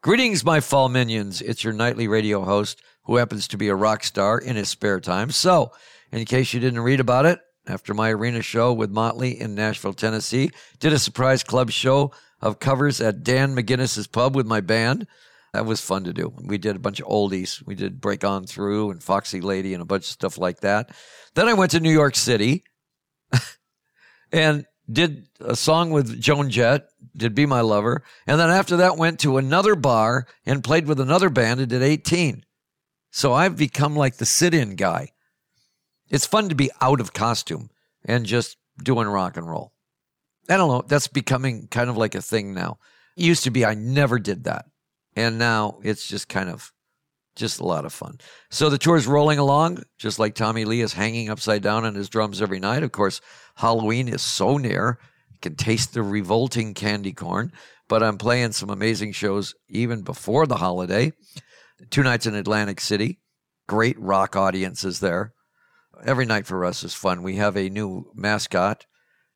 Greetings, my fall minions. It's your nightly radio host who happens to be a rock star in his spare time. So, in case you didn't read about it, after my arena show with Motley in Nashville, Tennessee, did a surprise club show of covers at Dan McGuinness's pub with my band. That was fun to do. We did a bunch of oldies. We did Break On Through and Foxy Lady and a bunch of stuff like that. Then I went to New York City and did a song with Joan Jett, did Be My Lover. And then after that, went to another bar and played with another band and did 18. So I've become like the sit in guy. It's fun to be out of costume and just doing rock and roll. I don't know. That's becoming kind of like a thing now. It used to be I never did that. And now it's just kind of just a lot of fun. So the tour is rolling along, just like Tommy Lee is hanging upside down on his drums every night. Of course, Halloween is so near. You can taste the revolting candy corn, but I'm playing some amazing shows even before the holiday. Two nights in Atlantic City, great rock audiences there. Every night for us is fun. We have a new mascot,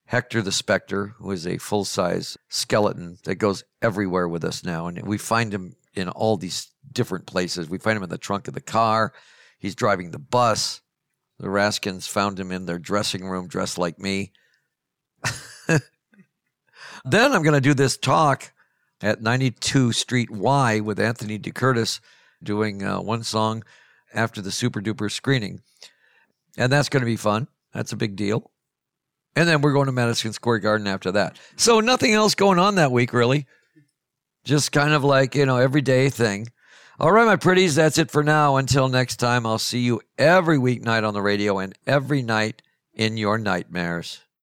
Hector the Spectre, who is a full size skeleton that goes everywhere with us now. And we find him in all these different places. We find him in the trunk of the car. He's driving the bus. The Raskins found him in their dressing room dressed like me. then I'm going to do this talk at 92 Street Y with Anthony DeCurtis doing uh, one song after the super duper screening. And that's going to be fun. That's a big deal. And then we're going to Madison Square Garden after that. So nothing else going on that week, really. Just kind of like, you know, everyday thing. All right, my pretties, that's it for now. Until next time, I'll see you every weeknight on the radio and every night in your nightmares.